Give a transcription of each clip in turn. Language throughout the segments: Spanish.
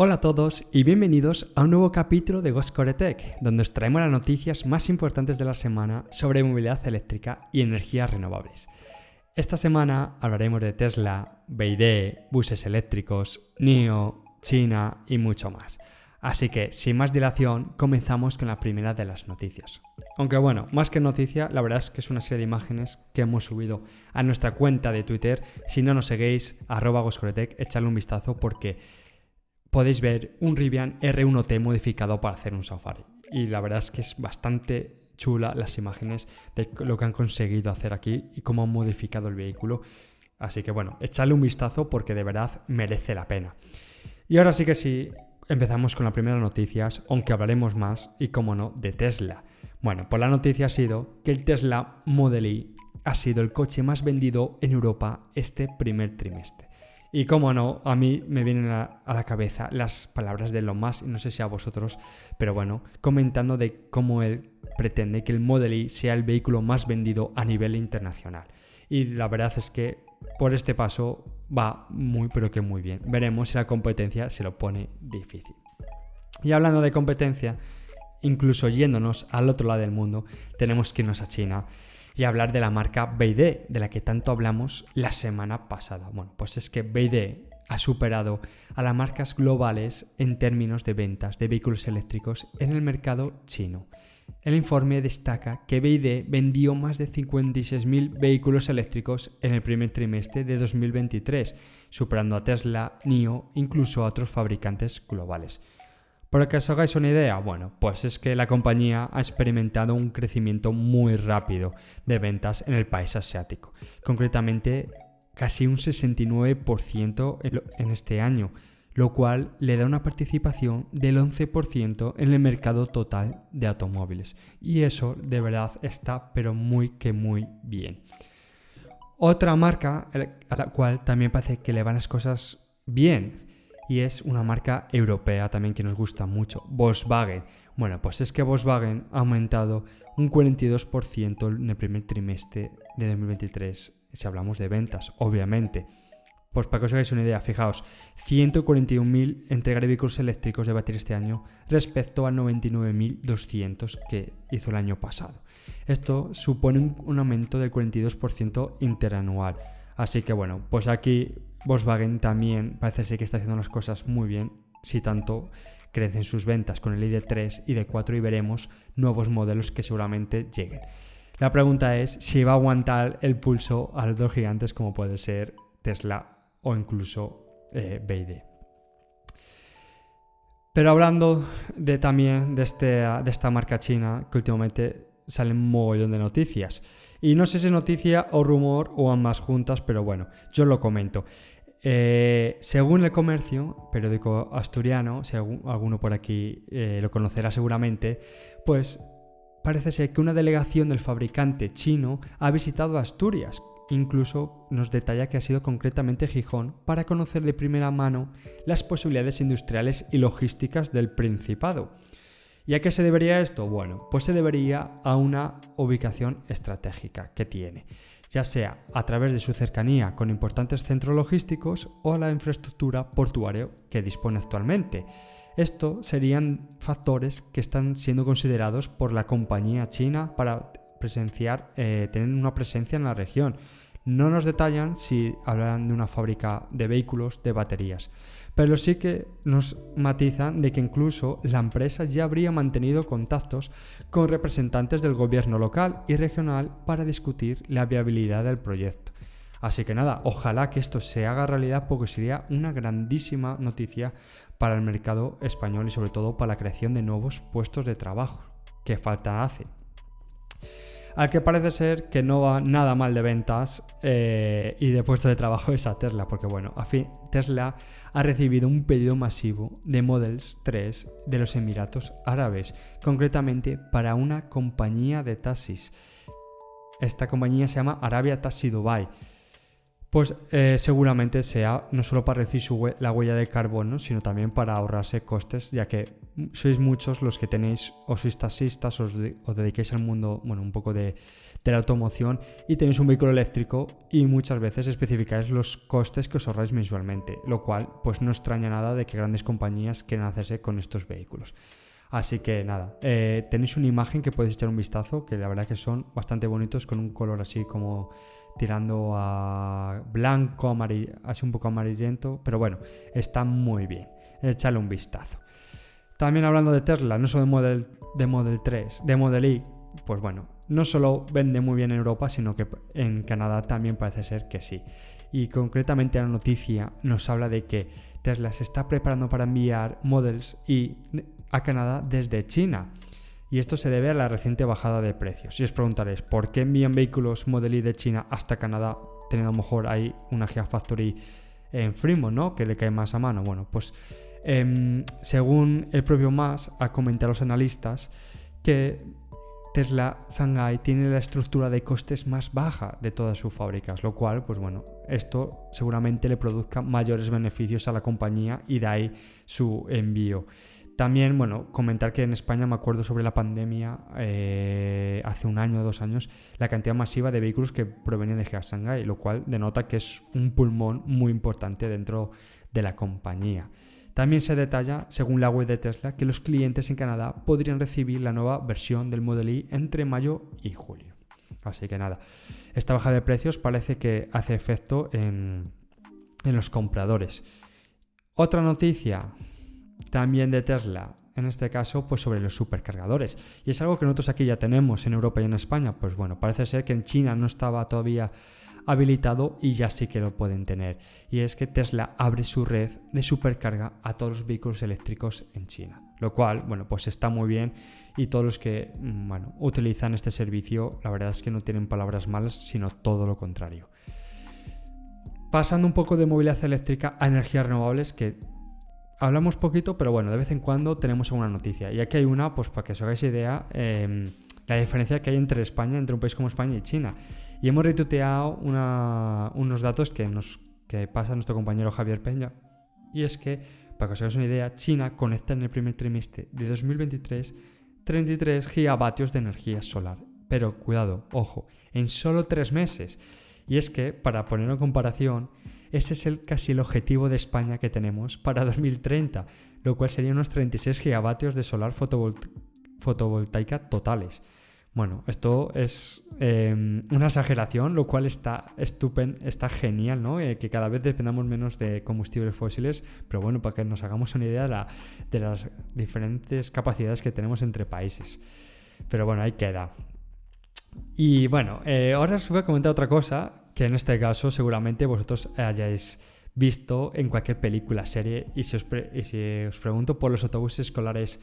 Hola a todos y bienvenidos a un nuevo capítulo de Ghost Core Tech, donde os traemos las noticias más importantes de la semana sobre movilidad eléctrica y energías renovables. Esta semana hablaremos de Tesla, BYD, buses eléctricos, NIO, China y mucho más. Así que, sin más dilación, comenzamos con la primera de las noticias. Aunque bueno, más que noticia, la verdad es que es una serie de imágenes que hemos subido a nuestra cuenta de Twitter. Si no nos seguís, arroba echadle un vistazo porque podéis ver un Rivian R1T modificado para hacer un Safari. Y la verdad es que es bastante chula las imágenes de lo que han conseguido hacer aquí y cómo han modificado el vehículo. Así que bueno, echadle un vistazo porque de verdad merece la pena. Y ahora sí que sí, empezamos con las primeras noticias, aunque hablaremos más y como no, de Tesla. Bueno, pues la noticia ha sido que el Tesla Model Y ha sido el coche más vendido en Europa este primer trimestre. Y como no, a mí me vienen a, la cabeza las palabras de Elon Musk, no sé si a vosotros, pero bueno, comentando de cómo él pretende que el Model Y sea el vehículo más vendido a nivel internacional. Y la verdad es que por este paso va muy pero que muy bien. Veremos si la competencia se lo pone difícil. Y hablando de competencia, incluso yéndonos al otro lado del mundo, tenemos que irnos a China y hablar de la marca BYD, de la que tanto hablamos la semana pasada. Bueno, pues es que BYD ha superado a las marcas globales en términos de ventas de vehículos eléctricos en el mercado chino. El informe destaca que BYD vendió más de 56.000 vehículos eléctricos en el primer trimestre de 2023, superando a Tesla, NIO incluso a otros fabricantes globales. Para que os hagáis una idea, bueno, pues es que la compañía ha experimentado un crecimiento muy rápido de ventas en el país asiático, concretamente casi un 69% en este año, lo cual le da una participación del 11% en el mercado total de automóviles. Y eso de verdad está pero muy que muy bien. Otra marca a la cual también parece que le van las cosas bien y es una marca europea también que nos gusta mucho, Volkswagen. Bueno, pues es que Volkswagen ha aumentado un 42% en el primer trimestre de 2023, si hablamos de ventas, obviamente. Pues para que os hagáis una idea, fijaos, 141.000 entregas de vehículos eléctricos de batería este año respecto a 99.200 que hizo el año pasado. Esto supone un, aumento del 42% interanual. Así que bueno, pues aquí Volkswagen también parece ser que está haciendo las cosas muy bien, si tanto crecen sus ventas con el ID3 y D4 y veremos nuevos modelos que seguramente lleguen. La pregunta es si va a aguantar el pulso a los dos gigantes como puede ser Tesla o incluso eh. Pero hablando de, también de, este, de esta marca china, que últimamente salen un mogollón de noticias. Y no sé si es noticia o rumor o ambas juntas, pero bueno, yo lo comento. Eh, según el comercio, periódico asturiano, si alguno por aquí eh, lo conocerá seguramente, pues parece ser que una delegación del fabricante chino ha visitado Asturias Incluso nos detalla que ha sido concretamente Gijón para conocer de primera mano las posibilidades industriales y logísticas del Principado. ¿Y a qué se debería esto? Bueno, pues se debería a una ubicación estratégica que tiene, ya sea a través de su cercanía con importantes centros logísticos o a la infraestructura portuaria que dispone actualmente. Esto serían factores que están siendo considerados por la compañía china para presenciar, eh, tener una presencia en la región. No nos detallan si hablan de una fábrica de vehículos de baterías, pero sí que nos matizan de que incluso la empresa ya habría mantenido contactos con representantes del gobierno local y regional para discutir la viabilidad del proyecto. Así que nada, ojalá que esto se haga realidad porque sería una grandísima noticia para el mercado español y sobre todo para la creación de nuevos puestos de trabajo que falta hace al que parece ser que no va nada mal de ventas eh, y de puesto de trabajo es a Tesla, porque bueno, a fin, Tesla ha recibido un pedido masivo de Models 3 de los Emiratos Árabes, concretamente para una compañía de taxis. Esta compañía se llama Arabia Taxi Dubai. Pues eh, seguramente sea no solo para reducir la huella de carbono, sino también para ahorrarse costes, ya que sois muchos los que tenéis o sois taxistas o os, dediquéis al mundo, bueno, un poco de, la automoción y tenéis un vehículo eléctrico y muchas veces especificáis los costes que os ahorráis mensualmente, lo cual pues no extraña nada de que grandes compañías quieran hacerse con estos vehículos. Así que nada, eh, tenéis una imagen que podéis echar un vistazo, que la verdad que son bastante bonitos con un color así como tirando a blanco, amarillo, así un poco amarillento, pero bueno, está muy bien. Echadle un vistazo. También hablando de Tesla, no solo de Model, de Model 3, de Model Y, pues bueno, no solo vende muy bien en Europa, sino que en Canadá también parece ser que sí. Y concretamente la noticia nos habla de que Tesla se está preparando para enviar Models Y a Canadá desde China y esto se debe a la reciente bajada de precios. Y os preguntaréis, ¿por qué envían vehículos Model de China hasta Canadá, teniendo a lo mejor ahí una Gigafactory en Fremont, ¿no? Que le cae más a mano. Bueno, pues em, según el propio Mas ha comentado a los analistas que Tesla Shanghai tiene la estructura de costes más baja de todas sus fábricas, lo cual, pues bueno, esto seguramente le produzca mayores beneficios a la compañía y de ahí su envío. También, bueno, comentar que en España me acuerdo sobre la pandemia eh, hace un año o dos años, la cantidad masiva de vehículos que provenían de Shanghai, lo cual denota que es un pulmón muy importante dentro de la compañía. También se detalla, según la web de Tesla, que los clientes en Canadá podrían recibir la nueva versión del Model Y entre mayo y julio. Así que nada, esta baja de precios parece que hace efecto en, en los compradores. Otra noticia, también de Tesla, en este caso, pues sobre los supercargadores. Y es algo que nosotros aquí ya tenemos en Europa y en España. Pues bueno, parece ser que en China no estaba todavía habilitado y ya sí que lo pueden tener. Y es que Tesla abre su red de supercarga a todos los vehículos eléctricos en China. Lo cual, bueno, pues está muy bien y todos los que, mm, bueno, utilizan este servicio, la verdad es que no tienen palabras malas, sino todo lo contrario. Pasando un poco de movilidad eléctrica a energías renovables, que hablamos poquito, pero bueno, de vez en cuando tenemos alguna noticia. Y aquí hay una, pues para que os hagáis idea, em, la diferencia que hay entre España, entre un país como España y China. Y hemos retuiteado unos datos que, nos, que pasa nuestro compañero Javier Peña. Y es que, para que os hagáis una idea, China conecta en el primer trimestre de 2023 33 gigavatios de energía solar. Pero cuidado, ojo, en solo tres meses. Y es que, para poner en comparación, ese es el, casi el objetivo de España que tenemos para 2030, lo cual sería unos 36 gigavatios de solar fotovoltaica totales. Bueno, esto es em, una exageración, lo cual está estupendo, está genial, ¿no? Eh, que cada vez dependamos menos de combustibles fósiles, pero bueno, para que nos hagamos una idea de las diferentes capacidades que tenemos entre países. Pero bueno, ahí queda. Y bueno, eh, ahora os voy a comentar otra cosa que en este caso seguramente vosotros hayáis visto en cualquier película, serie, y si os, pregunto por los autobuses escolares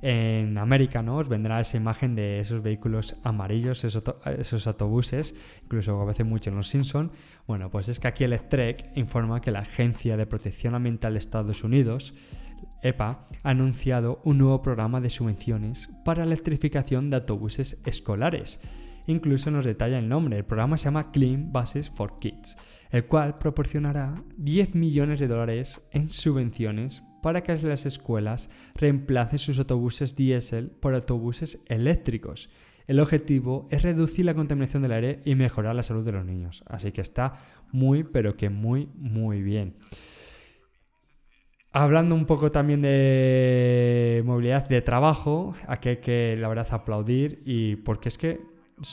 en América, ¿no? Os vendrá esa imagen de esos vehículos amarillos, esos, autobuses, incluso a veces mucho en Los Simpson. Bueno, pues es que aquí el Trek informa que la Agencia de Protección Ambiental de Estados Unidos, EPA, ha anunciado un nuevo programa de subvenciones para la electrificación de autobuses escolares Incluso nos detalla el nombre. El programa se llama Clean Buses for Kids, el cual proporcionará 10 millones de dólares en subvenciones para que las escuelas reemplacen sus autobuses diésel por autobuses eléctricos. El objetivo es reducir la contaminación del aire y mejorar la salud de los niños. Así que está muy, pero que muy, muy bien. Hablando un poco también de movilidad de trabajo, aquí hay que, la verdad, aplaudir y porque es que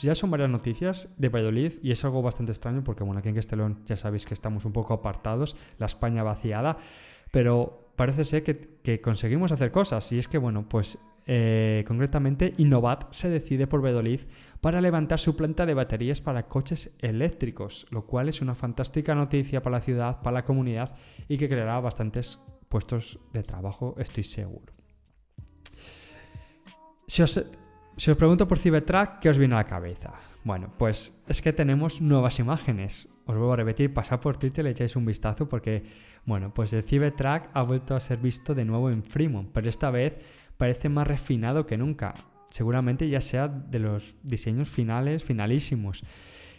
ya son varias noticias de Valladolid y es algo bastante extraño porque, bueno, aquí en Castellón ya sabéis que estamos un poco apartados, la España vaciada, pero parece ser que, conseguimos hacer cosas y es que, bueno, pues eh, concretamente Innovat se decide por Valladolid para levantar su planta de baterías para coches eléctricos, lo cual es una fantástica noticia para la ciudad, para la comunidad y que creará bastantes puestos de trabajo, estoy seguro. Si os si os pregunto por Cybertruck, ¿qué os viene a la cabeza? Bueno, pues es que tenemos nuevas imágenes. Os vuelvo a repetir, pasad por Twitter le echáis un vistazo porque, bueno, pues el Cybertruck ha vuelto a ser visto de nuevo en Fremont, pero esta vez parece más refinado que nunca. Seguramente ya sea de los diseños finales, finalísimos.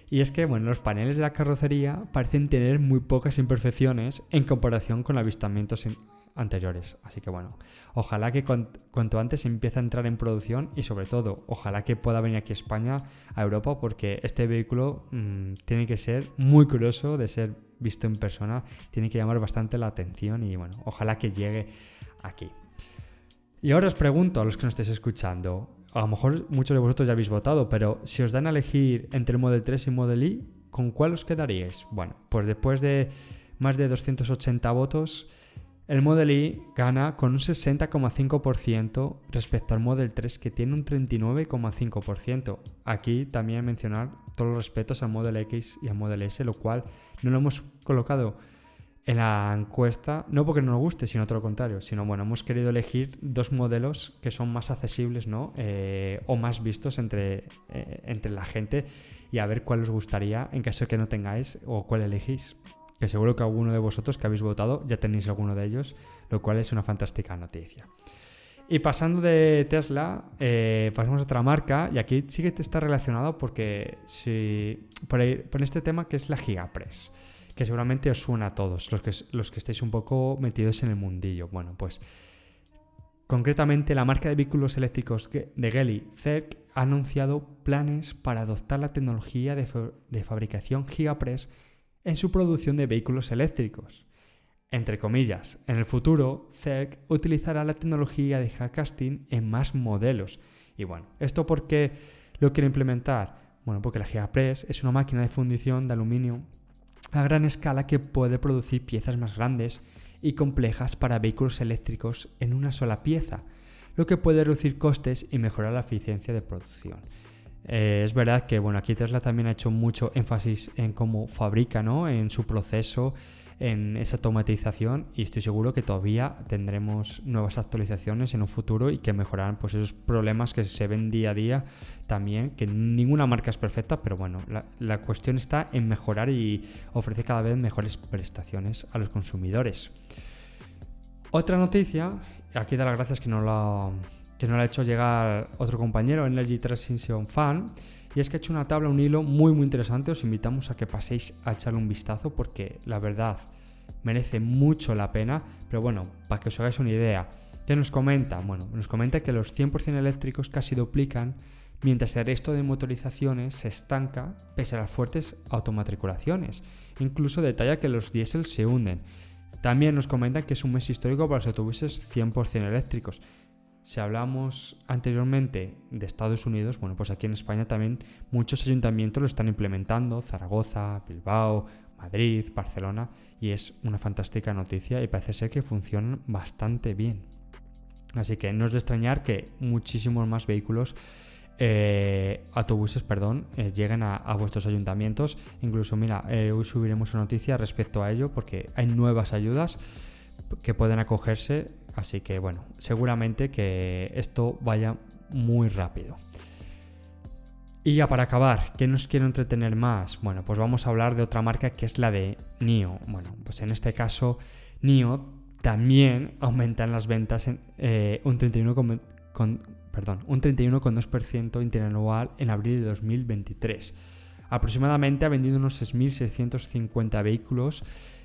Y es que, bueno, los paneles de la carrocería parecen tener muy pocas imperfecciones en comparación con avistamientos anteriores. Así que bueno, ojalá que cuanto antes empiece a entrar en producción y sobre todo, ojalá que pueda venir aquí a España, a Europa, porque este vehículo mm, tiene que ser muy curioso de ser visto en persona, tiene que llamar bastante la atención y bueno, ojalá que llegue aquí. Y ahora os pregunto a los que nos estéis escuchando, a lo mejor muchos de vosotros ya habéis votado, pero si os dan a elegir entre el Model 3 y Model I, ¿con cuál os quedaríais? Bueno, pues después de más de 280 votos, el Model I gana con un 60,5% respecto al Model 3 que tiene un 39,5%. Aquí también mencionar todos los respetos al Model X y al Model S, lo cual no lo hemos colocado en la encuesta, no porque no nos guste, sino todo lo contrario, sino bueno, hemos querido elegir dos modelos que son más accesibles, ¿no? Eh, o más vistos entre, eh, entre la gente y a ver cuál os gustaría en caso de que no tengáis o cuál elegís que seguro que alguno de vosotros que habéis votado ya tenéis alguno de ellos, lo cual es una fantástica noticia. Y pasando de Tesla, eh, pasamos a otra marca, y aquí sí que está relacionado porque si, por, este tema que es la Gigapress, que seguramente os suena a todos, los que, los que estáis un poco metidos en el mundillo. Bueno, pues concretamente la marca de vehículos eléctricos de Geli, CERC, ha anunciado planes para adoptar la tecnología de, de fabricación Gigapress en su producción de vehículos eléctricos. Entre comillas, en el futuro, CERC utilizará la tecnología de Hackcasting en más modelos. Y bueno, ¿esto por qué lo quiere implementar? Bueno, porque la Gigapress es una máquina de fundición de aluminio a gran escala que puede producir piezas más grandes y complejas para vehículos eléctricos en una sola pieza, lo que puede reducir costes y mejorar la eficiencia de producción. Eh, es verdad que bueno, aquí Tesla también ha hecho mucho énfasis en cómo fabrica, ¿no? en su proceso, en esa automatización y estoy seguro que todavía tendremos nuevas actualizaciones en un futuro y que mejorarán pues, esos problemas que se ven día a día también, que ninguna marca es perfecta, pero bueno, la, la cuestión está en mejorar y ofrecer cada vez mejores prestaciones a los consumidores. Otra noticia, aquí da las gracias que no la que nos lo ha hecho llegar otro compañero, Energy Transition Fan, y es que ha hecho una tabla, un hilo muy muy interesante, os invitamos a que paséis a echarle un vistazo porque la verdad merece mucho la pena, pero bueno, para que os hagáis una idea, ¿qué nos comenta? Bueno, nos comenta que los 100% eléctricos casi duplican mientras el resto de motorizaciones se estanca pese a las fuertes automatriculaciones. Incluso detalla que los diésel se hunden. También nos comenta que es un mes histórico para los autobuses 100% eléctricos. Si hablamos anteriormente de Estados Unidos, bueno, pues aquí en España también muchos ayuntamientos lo están implementando, Zaragoza, Bilbao, Madrid, Barcelona, y es una fantástica noticia y parece ser que funcionan bastante bien. Así que no es de extrañar que muchísimos más vehículos, eh, autobuses, perdón, eh, lleguen a, vuestros ayuntamientos. Incluso, mira, eh, hoy subiremos una noticia respecto a ello porque hay nuevas ayudas que pueden acogerse Así que bueno, seguramente que esto vaya muy rápido. Y ya para acabar, ¿qué nos quiero entretener más? Bueno, pues vamos a hablar de otra marca que es la de NIO. Bueno, pues en este caso, NIO también aumenta en las ventas en, eh, un 31,2% con, un 31,2% interanual en abril de 2023. Aproximadamente ha vendido unos 6.650 vehículos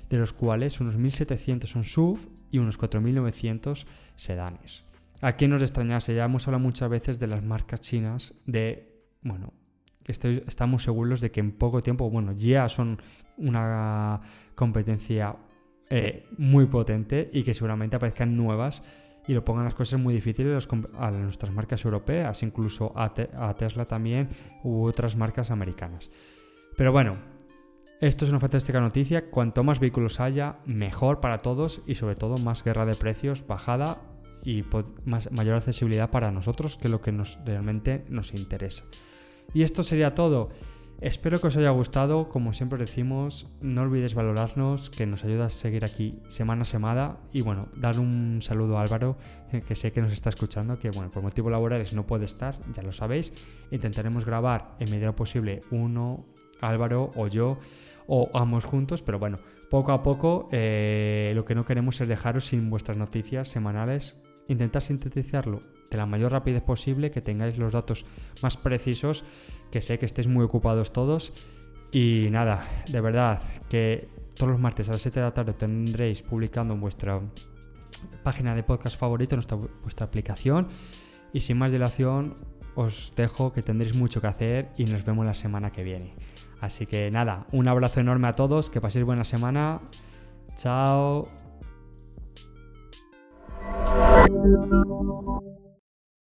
de los cuales unos 1.700 son SUV y unos 4.900 sedanes. Aquí nos extrañase, ya hemos hablado muchas veces de las marcas chinas, de, bueno, que estamos seguros de que en poco tiempo, bueno, ya son una competencia eh, muy potente y que seguramente aparezcan nuevas y lo pongan las cosas muy difíciles a nuestras marcas europeas, incluso a Tesla también u otras marcas americanas. Pero bueno, esto es una fantástica noticia. Cuanto más vehículos haya, mejor para todos y sobre todo más guerra de precios, bajada y mayor accesibilidad para nosotros, que lo que nos, realmente nos interesa. Y esto sería todo. Espero que os haya gustado. Como siempre decimos, no olvidéis valorarnos, que nos ayuda a seguir aquí semana a semana. Y bueno, dar un saludo a Álvaro, que sé que nos está escuchando, que bueno, por motivos laborales no puede estar, ya lo sabéis. Intentaremos grabar en medida posible uno, Álvaro o yo o ambos juntos, pero bueno, poco a poco eh, lo que no queremos es dejaros sin vuestras noticias semanales. Intentar sintetizarlo de la mayor rapidez posible, que tengáis los datos más precisos, que sé que estéis muy ocupados todos. Y nada, de verdad que todos los martes a las 7 de la tarde tendréis publicando en vuestra página de podcast favorito, nuestra, vuestra aplicación. Y sin más dilación, os dejo que tendréis mucho que hacer y nos vemos la semana que viene. Así que nada, un abrazo enorme a todos, que paséis buena semana. Chao.